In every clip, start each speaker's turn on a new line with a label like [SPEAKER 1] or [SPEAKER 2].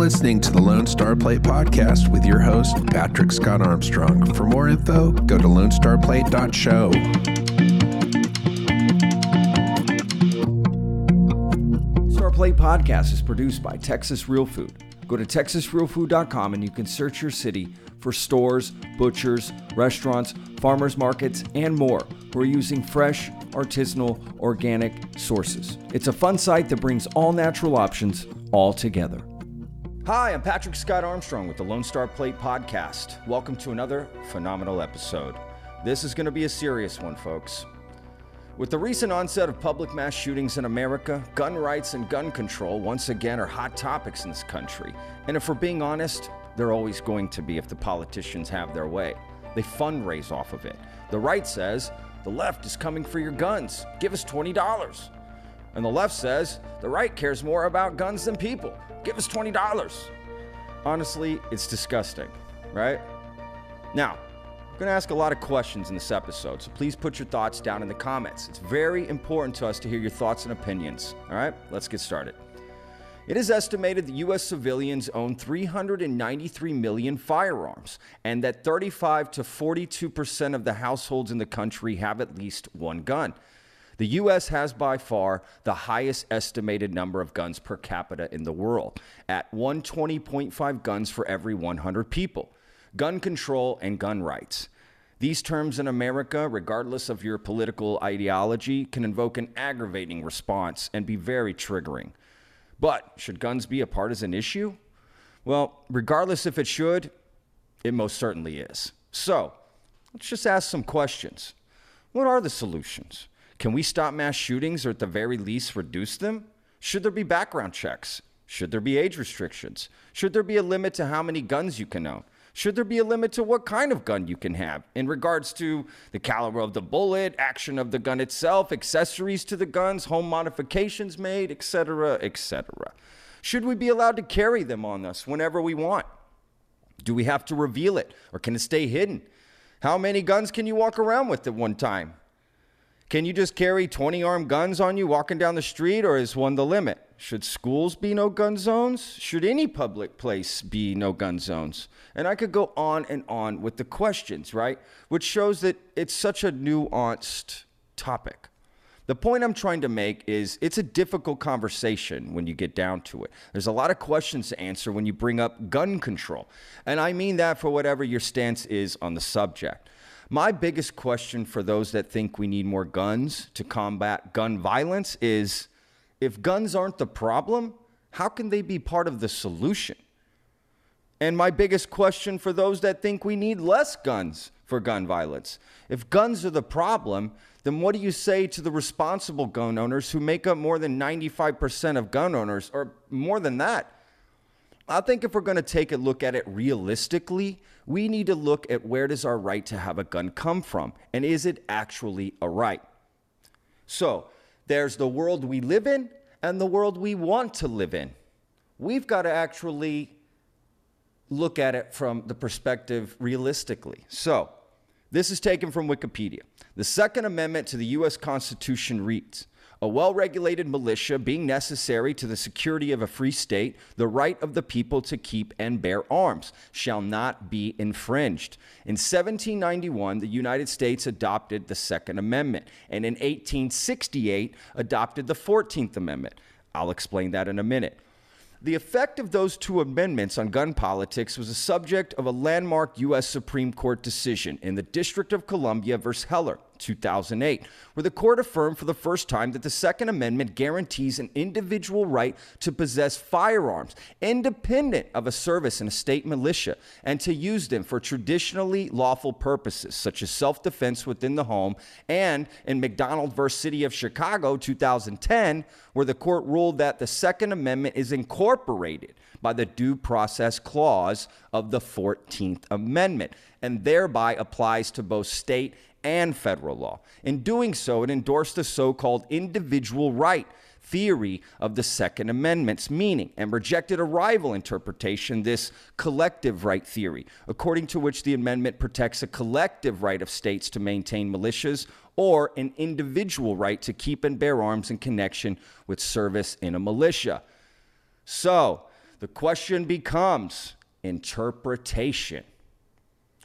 [SPEAKER 1] listening to the Lone Star Plate podcast with your host, Patrick Scott Armstrong. For more info, go to lonestarplate.show.
[SPEAKER 2] Star Plate Podcast is produced by Texas Real Food. Go to texasrealfood.com and you can search your city for stores, butchers, restaurants, farmers markets, and more who are using fresh, artisanal, organic sources. It's a fun site that brings all natural options all together. Hi, I'm Patrick Scott Armstrong with the Lone Star Plate Podcast. Welcome to another phenomenal episode. This is going to be a serious one, folks. With the recent onset of public mass shootings in America, gun rights and gun control once again are hot topics in this country. And if we're being honest, they're always going to be if the politicians have their way. They fundraise off of it. The right says, the left is coming for your guns. Give us $20. And the left says, the right cares more about guns than people. Give us $20. Honestly, it's disgusting, right? Now, I'm going to ask a lot of questions in this episode, so please put your thoughts down in the comments. It's very important to us to hear your thoughts and opinions. All right, let's get started. It is estimated that U.S. civilians own 393 million firearms, and that 35 to 42 percent of the households in the country have at least one gun. The U.S. has by far the highest estimated number of guns per capita in the world, at 120.5 guns for every 100 people. Gun control and gun rights. These terms in America, regardless of your political ideology, can invoke an aggravating response and be very triggering. But should guns be a partisan issue? Well, regardless if it should, it most certainly is. So, let's just ask some questions. What are the solutions? Can we stop mass shootings or at the very least reduce them? Should there be background checks? Should there be age restrictions? Should there be a limit to how many guns you can own? Should there be a limit to what kind of gun you can have in regards to the caliber of the bullet, action of the gun itself, accessories to the guns, home modifications made, etc., etc.? Should we be allowed to carry them on us whenever we want? Do we have to reveal it or can it stay hidden? How many guns can you walk around with at one time? Can you just carry 20 armed guns on you walking down the street, or is one the limit? Should schools be no gun zones? Should any public place be no gun zones? And I could go on and on with the questions, right? Which shows that it's such a nuanced topic. The point I'm trying to make is it's a difficult conversation when you get down to it. There's a lot of questions to answer when you bring up gun control. And I mean that for whatever your stance is on the subject. My biggest question for those that think we need more guns to combat gun violence is if guns aren't the problem, how can they be part of the solution? And my biggest question for those that think we need less guns for gun violence if guns are the problem, then what do you say to the responsible gun owners who make up more than 95% of gun owners, or more than that? I think if we're going to take a look at it realistically, we need to look at where does our right to have a gun come from and is it actually a right? So, there's the world we live in and the world we want to live in. We've got to actually look at it from the perspective realistically. So, this is taken from Wikipedia. The Second Amendment to the U.S. Constitution reads a well regulated militia being necessary to the security of a free state, the right of the people to keep and bear arms shall not be infringed. In 1791, the United States adopted the Second Amendment, and in 1868, adopted the 14th Amendment. I'll explain that in a minute. The effect of those two amendments on gun politics was the subject of a landmark U.S. Supreme Court decision in the District of Columbia versus Heller, 2008, where the court affirmed for the first time that the Second Amendment guarantees an individual right to possess firearms independent of a service in a state militia and to use them for traditionally lawful purposes, such as self defense within the home, and in McDonald versus City of Chicago, 2010, where the court ruled that the Second Amendment is incorporated by the Due Process Clause of the 14th Amendment and thereby applies to both state and federal law. In doing so, it endorsed the so called individual right theory of the Second Amendment's meaning and rejected a rival interpretation, this collective right theory, according to which the amendment protects a collective right of states to maintain militias or an individual right to keep and bear arms in connection with service in a militia. So, The question becomes interpretation.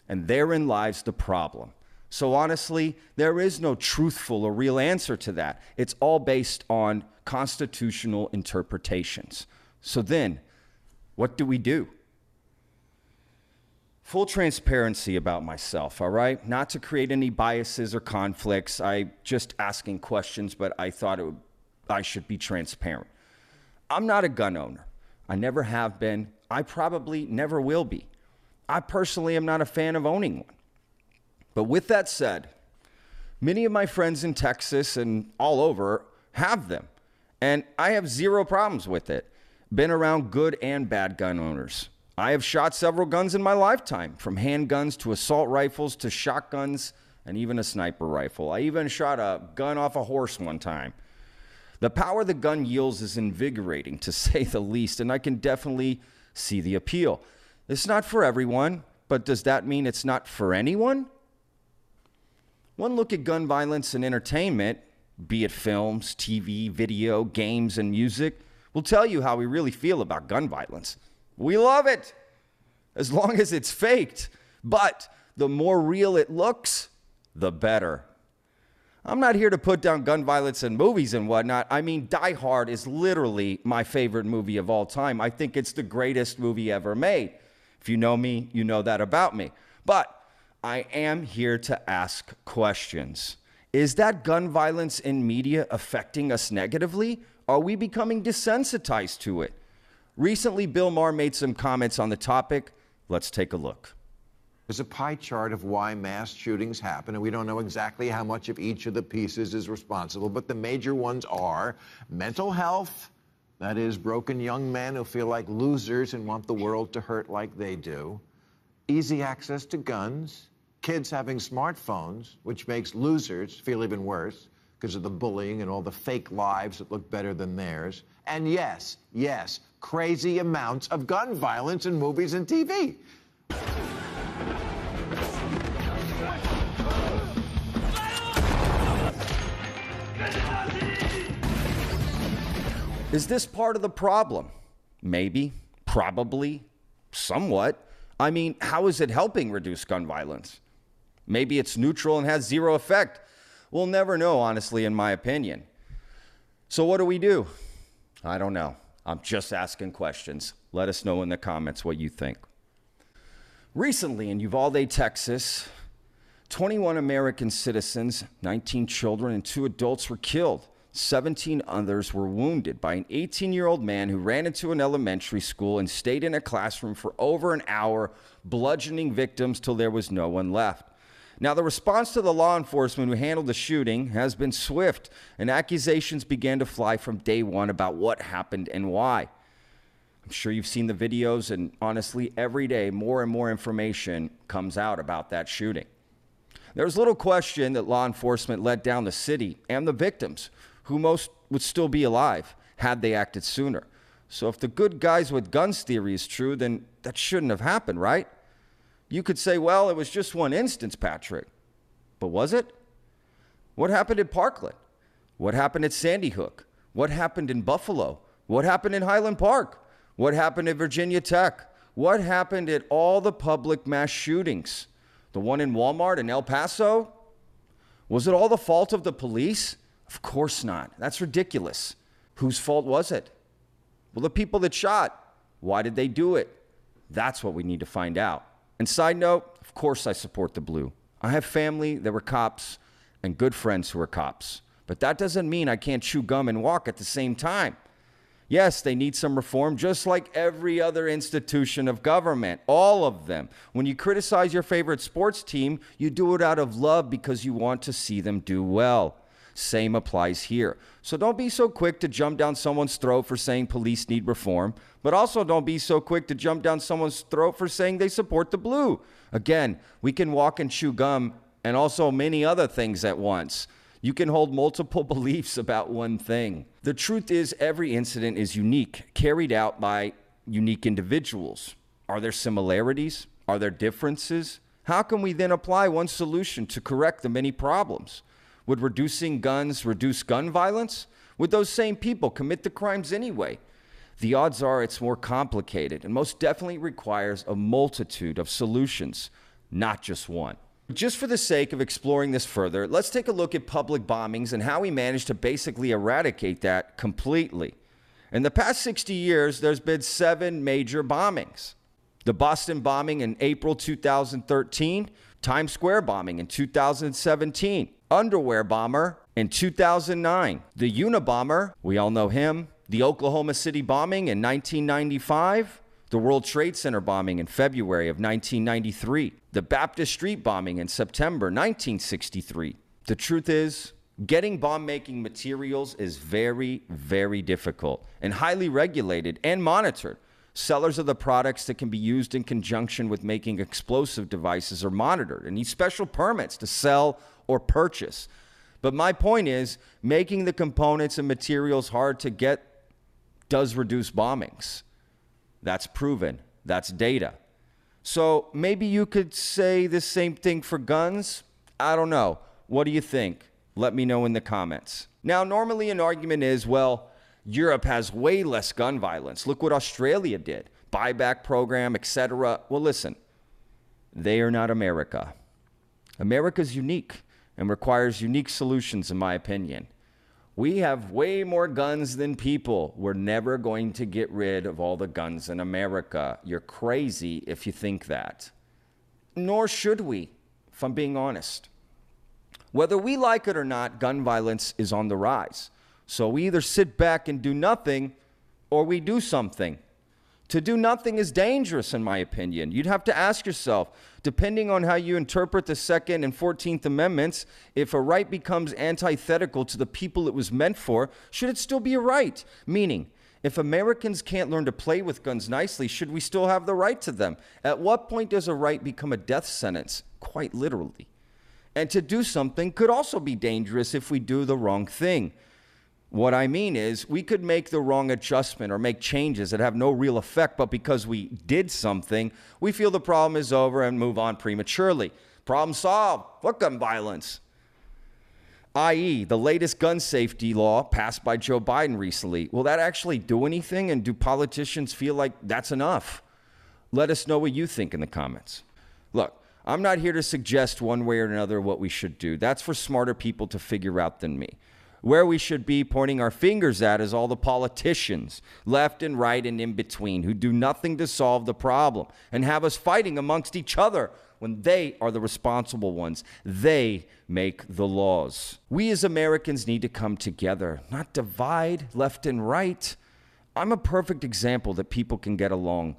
[SPEAKER 2] And therein lies the problem. So, honestly, there is no truthful or real answer to that. It's all based on constitutional interpretations. So, then, what do we do? Full transparency about myself, all right? Not to create any biases or conflicts. I just asking questions, but I thought would, I should be transparent. I'm not a gun owner. I never have been. I probably never will be. I personally am not a fan of owning one. But with that said, many of my friends in Texas and all over have them. And I have zero problems with it. Been around good and bad gun owners. I have shot several guns in my lifetime, from handguns to assault rifles to shotguns and even a sniper rifle. I even shot a gun off a horse one time. The power the gun yields is invigorating, to say the least, and I can definitely see the appeal. It's not for everyone, but does that mean it's not for anyone? One look at gun violence and entertainment, be it films, TV, video, games, and music, will tell you how we really feel about gun violence. We love it, as long as it's faked. But the more real it looks, the better. I'm not here to put down gun violence in movies and whatnot. I mean, Die Hard is literally my favorite movie of all time. I think it's the greatest movie ever made. If you know me, you know that about me. But I am here to ask questions. Is that gun violence in media affecting us negatively? Are we becoming desensitized to it? Recently, Bill Maher made some comments on the topic. Let's take a look.
[SPEAKER 3] There's a pie chart of why mass shootings happen, and we don't know exactly how much of each of the pieces is responsible, but the major ones are mental health, that is, broken young men who feel like losers and want the world to hurt like they do, easy access to guns, kids having smartphones, which makes losers feel even worse because of the bullying and all the fake lives that look better than theirs, and yes, yes, crazy amounts of gun violence in movies and TV.
[SPEAKER 2] Is this part of the problem? Maybe, probably, somewhat. I mean, how is it helping reduce gun violence? Maybe it's neutral and has zero effect. We'll never know, honestly, in my opinion. So, what do we do? I don't know. I'm just asking questions. Let us know in the comments what you think. Recently in Uvalde, Texas, 21 American citizens, 19 children, and two adults were killed 17 others were wounded by an 18 year old man who ran into an elementary school and stayed in a classroom for over an hour, bludgeoning victims till there was no one left. Now, the response to the law enforcement who handled the shooting has been swift, and accusations began to fly from day one about what happened and why. I'm sure you've seen the videos, and honestly, every day more and more information comes out about that shooting. There's little question that law enforcement let down the city and the victims who most would still be alive had they acted sooner. So if the good guys with guns theory is true, then that shouldn't have happened, right? You could say, well, it was just one instance, Patrick. But was it? What happened at Parkland? What happened at Sandy Hook? What happened in Buffalo? What happened in Highland Park? What happened at Virginia Tech? What happened at all the public mass shootings? The one in Walmart in El Paso? Was it all the fault of the police? Of course not. That's ridiculous. Whose fault was it? Well, the people that shot. Why did they do it? That's what we need to find out. And side note, of course I support the blue. I have family that were cops and good friends who are cops. But that doesn't mean I can't chew gum and walk at the same time. Yes, they need some reform, just like every other institution of government, all of them. When you criticize your favorite sports team, you do it out of love because you want to see them do well. Same applies here. So don't be so quick to jump down someone's throat for saying police need reform, but also don't be so quick to jump down someone's throat for saying they support the blue. Again, we can walk and chew gum and also many other things at once. You can hold multiple beliefs about one thing. The truth is, every incident is unique, carried out by unique individuals. Are there similarities? Are there differences? How can we then apply one solution to correct the many problems? Would reducing guns reduce gun violence? Would those same people commit the crimes anyway? the odds are it's more complicated and most definitely requires a multitude of solutions, not just one. Just for the sake of exploring this further, let's take a look at public bombings and how we managed to basically eradicate that completely. In the past 60 years, there's been seven major bombings. The Boston bombing in April 2013, Times Square bombing in 2017, Underwear bomber in 2009, the Unabomber, we all know him, the Oklahoma City bombing in 1995, the World Trade Center bombing in February of 1993, the Baptist Street bombing in September 1963. The truth is, getting bomb making materials is very, very difficult and highly regulated and monitored. Sellers of the products that can be used in conjunction with making explosive devices are monitored and need special permits to sell or purchase. But my point is, making the components and materials hard to get does reduce bombings. That's proven, that's data. So maybe you could say the same thing for guns? I don't know. What do you think? Let me know in the comments. Now, normally an argument is, well, Europe has way less gun violence. Look what Australia did. Buyback program, etc. Well, listen. They are not America. America's unique and requires unique solutions in my opinion. We have way more guns than people. We're never going to get rid of all the guns in America. You're crazy if you think that. Nor should we, if I'm being honest. Whether we like it or not, gun violence is on the rise. So we either sit back and do nothing or we do something. To do nothing is dangerous, in my opinion. You'd have to ask yourself, depending on how you interpret the Second and 14th Amendments, if a right becomes antithetical to the people it was meant for, should it still be a right? Meaning, if Americans can't learn to play with guns nicely, should we still have the right to them? At what point does a right become a death sentence? Quite literally. And to do something could also be dangerous if we do the wrong thing. What I mean is, we could make the wrong adjustment or make changes that have no real effect, but because we did something, we feel the problem is over and move on prematurely. Problem solved. What gun violence? I.e., the latest gun safety law passed by Joe Biden recently. Will that actually do anything? And do politicians feel like that's enough? Let us know what you think in the comments. Look, I'm not here to suggest one way or another what we should do. That's for smarter people to figure out than me. Where we should be pointing our fingers at is all the politicians, left and right and in between, who do nothing to solve the problem and have us fighting amongst each other when they are the responsible ones. They make the laws. We as Americans need to come together, not divide left and right. I'm a perfect example that people can get along.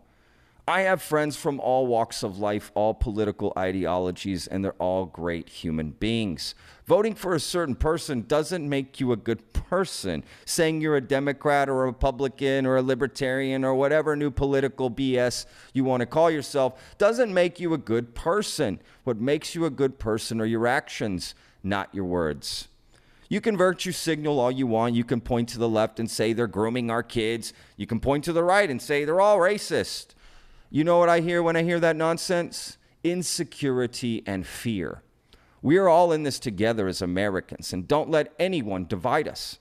[SPEAKER 2] I have friends from all walks of life, all political ideologies, and they're all great human beings. Voting for a certain person doesn't make you a good person. Saying you're a Democrat or a Republican or a Libertarian or whatever new political BS you want to call yourself doesn't make you a good person. What makes you a good person are your actions, not your words. You can virtue signal all you want. You can point to the left and say they're grooming our kids. You can point to the right and say they're all racist. You know what I hear when I hear that nonsense? Insecurity and fear. We are all in this together as Americans, and don't let anyone divide us.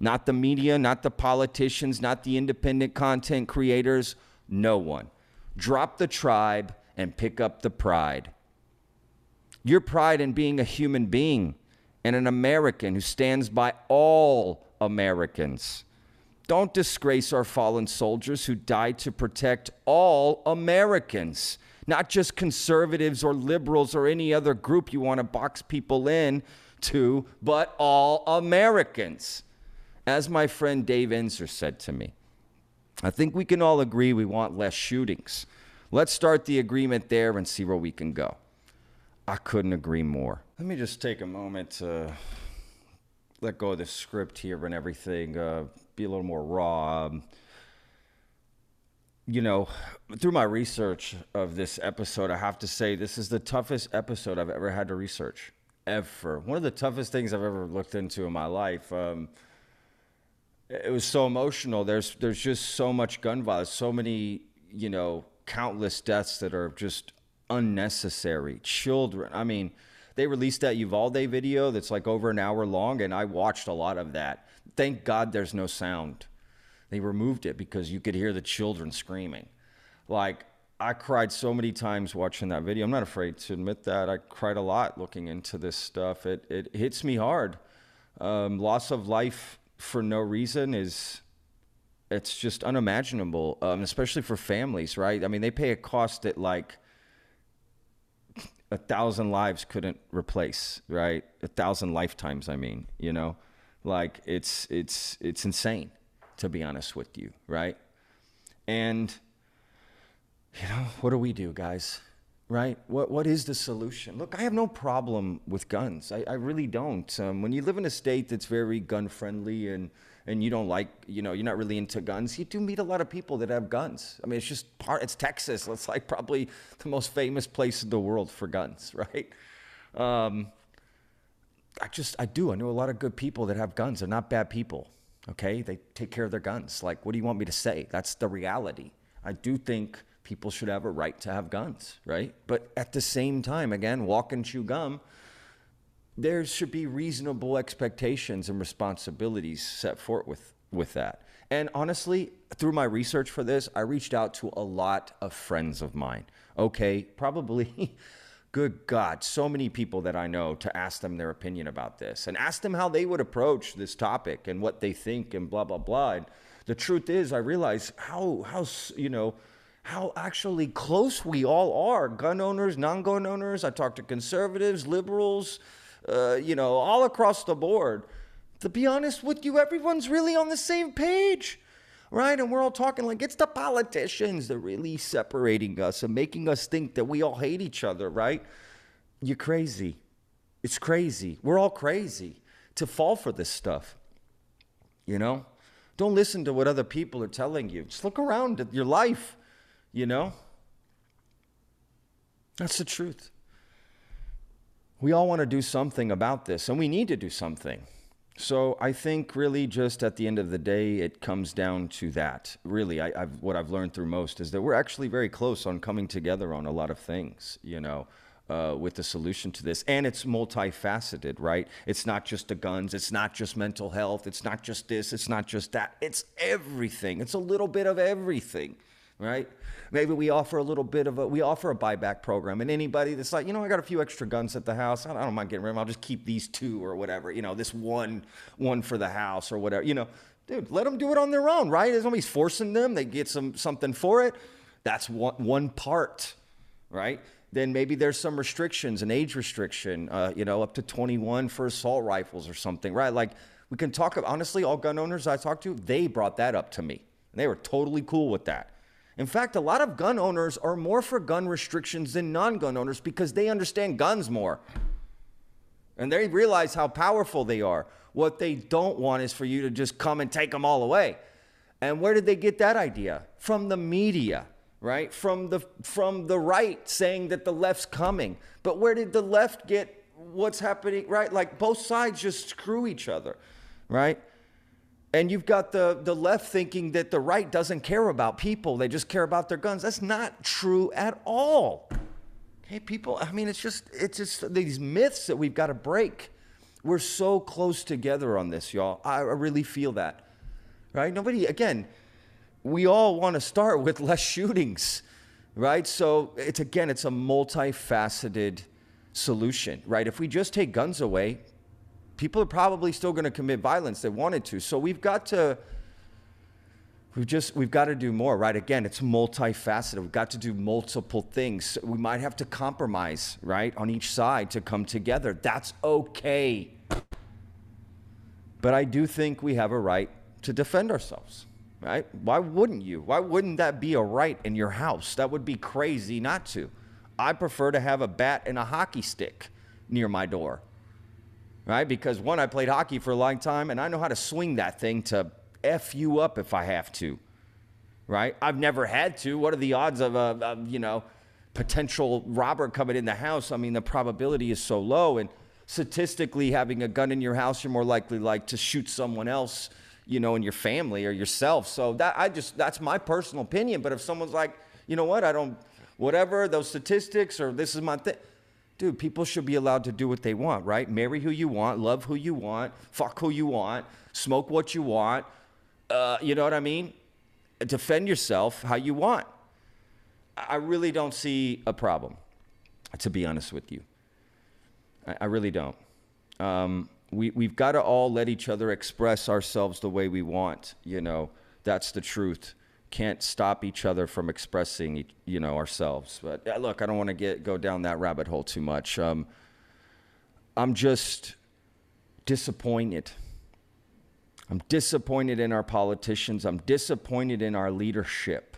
[SPEAKER 2] Not the media, not the politicians, not the independent content creators, no one. Drop the tribe and pick up the pride. Your pride in being a human being and an American who stands by all Americans. Don't disgrace our fallen soldiers who died to protect all Americans, not just conservatives or liberals or any other group you want to box people in to, but all Americans. As my friend Dave Enzer said to me, I think we can all agree we want less shootings. Let's start the agreement there and see where we can go. I couldn't agree more. Let me just take a moment to let go of the script here and everything. Uh, be a little more raw. Um, you know, through my research of this episode, I have to say this is the toughest episode I've ever had to research. Ever. One of the toughest things I've ever looked into in my life. Um, it was so emotional. There's there's just so much gun violence, so many, you know, countless deaths that are just unnecessary. Children. I mean, they released that Uvalde video that's like over an hour long, and I watched a lot of that. Thank God there's no sound. They removed it because you could hear the children screaming. Like, I cried so many times watching that video. I'm not afraid to admit that. I cried a lot looking into this stuff. It, it hits me hard. Um, loss of life for no reason is it's just unimaginable, um, especially for families, right? I mean, they pay a cost that like a thousand lives couldn't replace, right? A thousand lifetimes, I mean, you know, like it's it's it's insane, to be honest with you, right? And you know, what do we do, guys? Right? What what is the solution? Look, I have no problem with guns. I, I really don't. Um, when you live in a state that's very gun friendly and and you don't like, you know, you're not really into guns, you do meet a lot of people that have guns. I mean, it's just part, it's Texas. It's like probably the most famous place in the world for guns, right? Um, I just, I do. I know a lot of good people that have guns. They're not bad people, okay? They take care of their guns. Like, what do you want me to say? That's the reality. I do think people should have a right to have guns, right? But at the same time, again, walk and chew gum there should be reasonable expectations and responsibilities set forth with, with that. And honestly, through my research for this, I reached out to a lot of friends of mine. Okay, probably, good God, so many people that I know to ask them their opinion about this and ask them how they would approach this topic and what they think and blah, blah, blah. And the truth is, I realize how, how, you know, how actually close we all are gun owners, non gun owners. I talk to conservatives, liberals, uh, you know, all across the board. To be honest with you, everyone's really on the same page, right? And we're all talking like it's the politicians that really separating us and making us think that we all hate each other, right? You're crazy. It's crazy. We're all crazy to fall for this stuff, you know? Don't listen to what other people are telling you. Just look around at your life, you know? That's the truth we all want to do something about this, and we need to do something. So I think really just at the end of the day, it comes down to that. Really, I, have what I've learned through most is that we're actually very close on coming together on a lot of things. You know. Uh, with the solution to this. And it's multifaceted, right? It's not just the guns, it's not just mental health, it's not just this, it's not just that. It's everything. It's a little bit of everything right? Maybe we offer a little bit of a we offer a buyback program, and anybody that's like, you know, I got a few extra guns at the house. I don't, I don't mind getting rid of them. I'll just keep these two or whatever. You know, this one one for the house or whatever. You know, dude, let them do it on their own, right? There's nobody's forcing them. They get some something for it. That's one one part, right? Then maybe there's some restrictions, an age restriction, uh, you know, up to 21 for assault rifles or something, right? Like we can talk. Honestly, all gun owners I talked to, they brought that up to me, and they were totally cool with that. In fact, a lot of gun owners are more for gun restrictions than non gun owners because they understand guns more. And they realize how powerful they are. What they don't want is for you to just come and take them all away. And where did they get that idea? From the media, right? From the from the right saying that the left's coming. But where did the left get what's happening, right? Like both sides just screw each other, right? And you've got the, the left thinking that the right doesn't care about people, they just care about their guns. That's not true at all. Okay, people, I mean, it's just, it's just these myths that we've got to break. We're so close together on this, y'all. I really feel that. Right? Nobody, again, we all want to start with less shootings, right? So it's again, it's a multifaceted solution, right? If we just take guns away, people are probably still going to commit violence they wanted to. So we've got to we've just we've got to do more right? Again it's multifaceted. We've got to do multiple things. We might have to compromise right on each side to come together. That's okay. But i do think we have a right to defend ourselves right? Why wouldn't you? Why wouldn't that be a right in your house? That would be crazy not to. I prefer to have a bat and a hockey stick near my door right? Because one, I played hockey for a long time and I know how to swing that thing to F you up if I have to, right? I've never had to. What are the odds of a, a you know, potential robber coming in the house? I mean, the probability is so low. And statistically, having a gun in your house, you're more likely like to shoot someone else, you know, in your family or yourself. So that I just, that's my personal opinion. But if someone's like, you know what, I don't, whatever, those statistics or this is my thing dude, people should be allowed to do what they want, right? Marry who you want, love who you want, fuck who you want, smoke what you want, Uh, you know what I mean? Defend yourself how you want. I really don't see a problem, to be honest with you. I, I really don't. Um, we, we've got to all let each other express ourselves the way we want. You know, that's the truth. Can't stop each other from expressing, you know, ourselves. But uh, look, I don't want to get go down that rabbit hole too much. Um, I'm just disappointed. I'm disappointed in our politicians. I'm disappointed in our leadership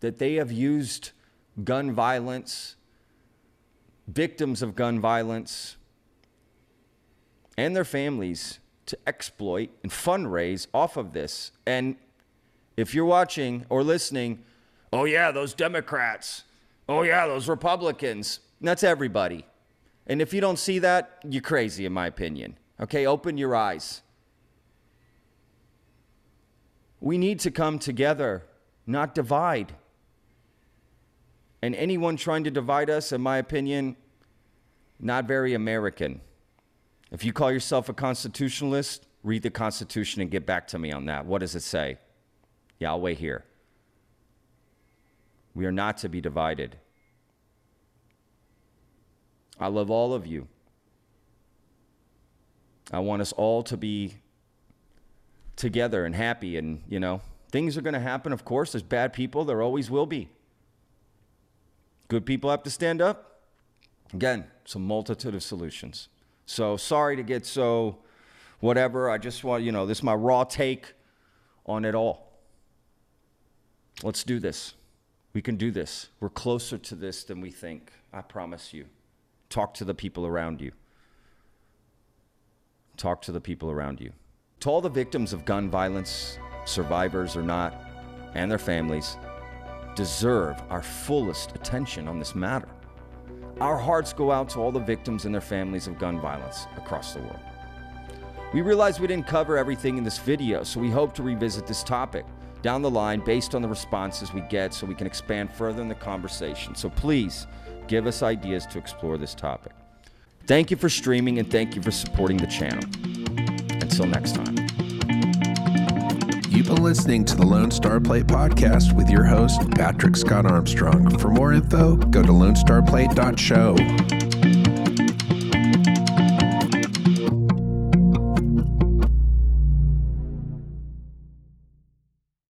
[SPEAKER 2] that they have used gun violence, victims of gun violence, and their families to exploit and fundraise off of this. And if you're watching or listening, oh, yeah, those Democrats, oh, yeah, those Republicans, that's everybody. And if you don't see that, you're crazy, in my opinion. Okay, open your eyes. We need to come together, not divide. And anyone trying to divide us, in my opinion, not very American. If you call yourself a constitutionalist, read the Constitution and get back to me on that. What does it say? Yeah, here. We are not to be divided. I love all of you. I want us all to be together and happy and, you know, things are going to happen, of course. There's bad people, there always will be. Good people have to stand up. Again, it's a multitude of solutions. So sorry to get so whatever. I just want, you know, this is my raw take on it all. Let's do this. We can do this. We're closer to this than we think. I promise you. Talk to the people around you. Talk to the people around you. To all the victims of gun violence, survivors or not, and their families, deserve our fullest attention on this matter. Our hearts go out to all the victims and their families of gun violence across the world. We realize we didn't cover everything in this video, so we hope to revisit this topic down the line based on the responses we get so we can expand further in the conversation. So please give us ideas to explore this topic. Thank you for streaming and thank you for supporting the channel. Until next time.
[SPEAKER 1] You've been listening to the Lone Star Plate podcast with your host, Patrick Scott Armstrong. For more info, go to lonestarplate.show.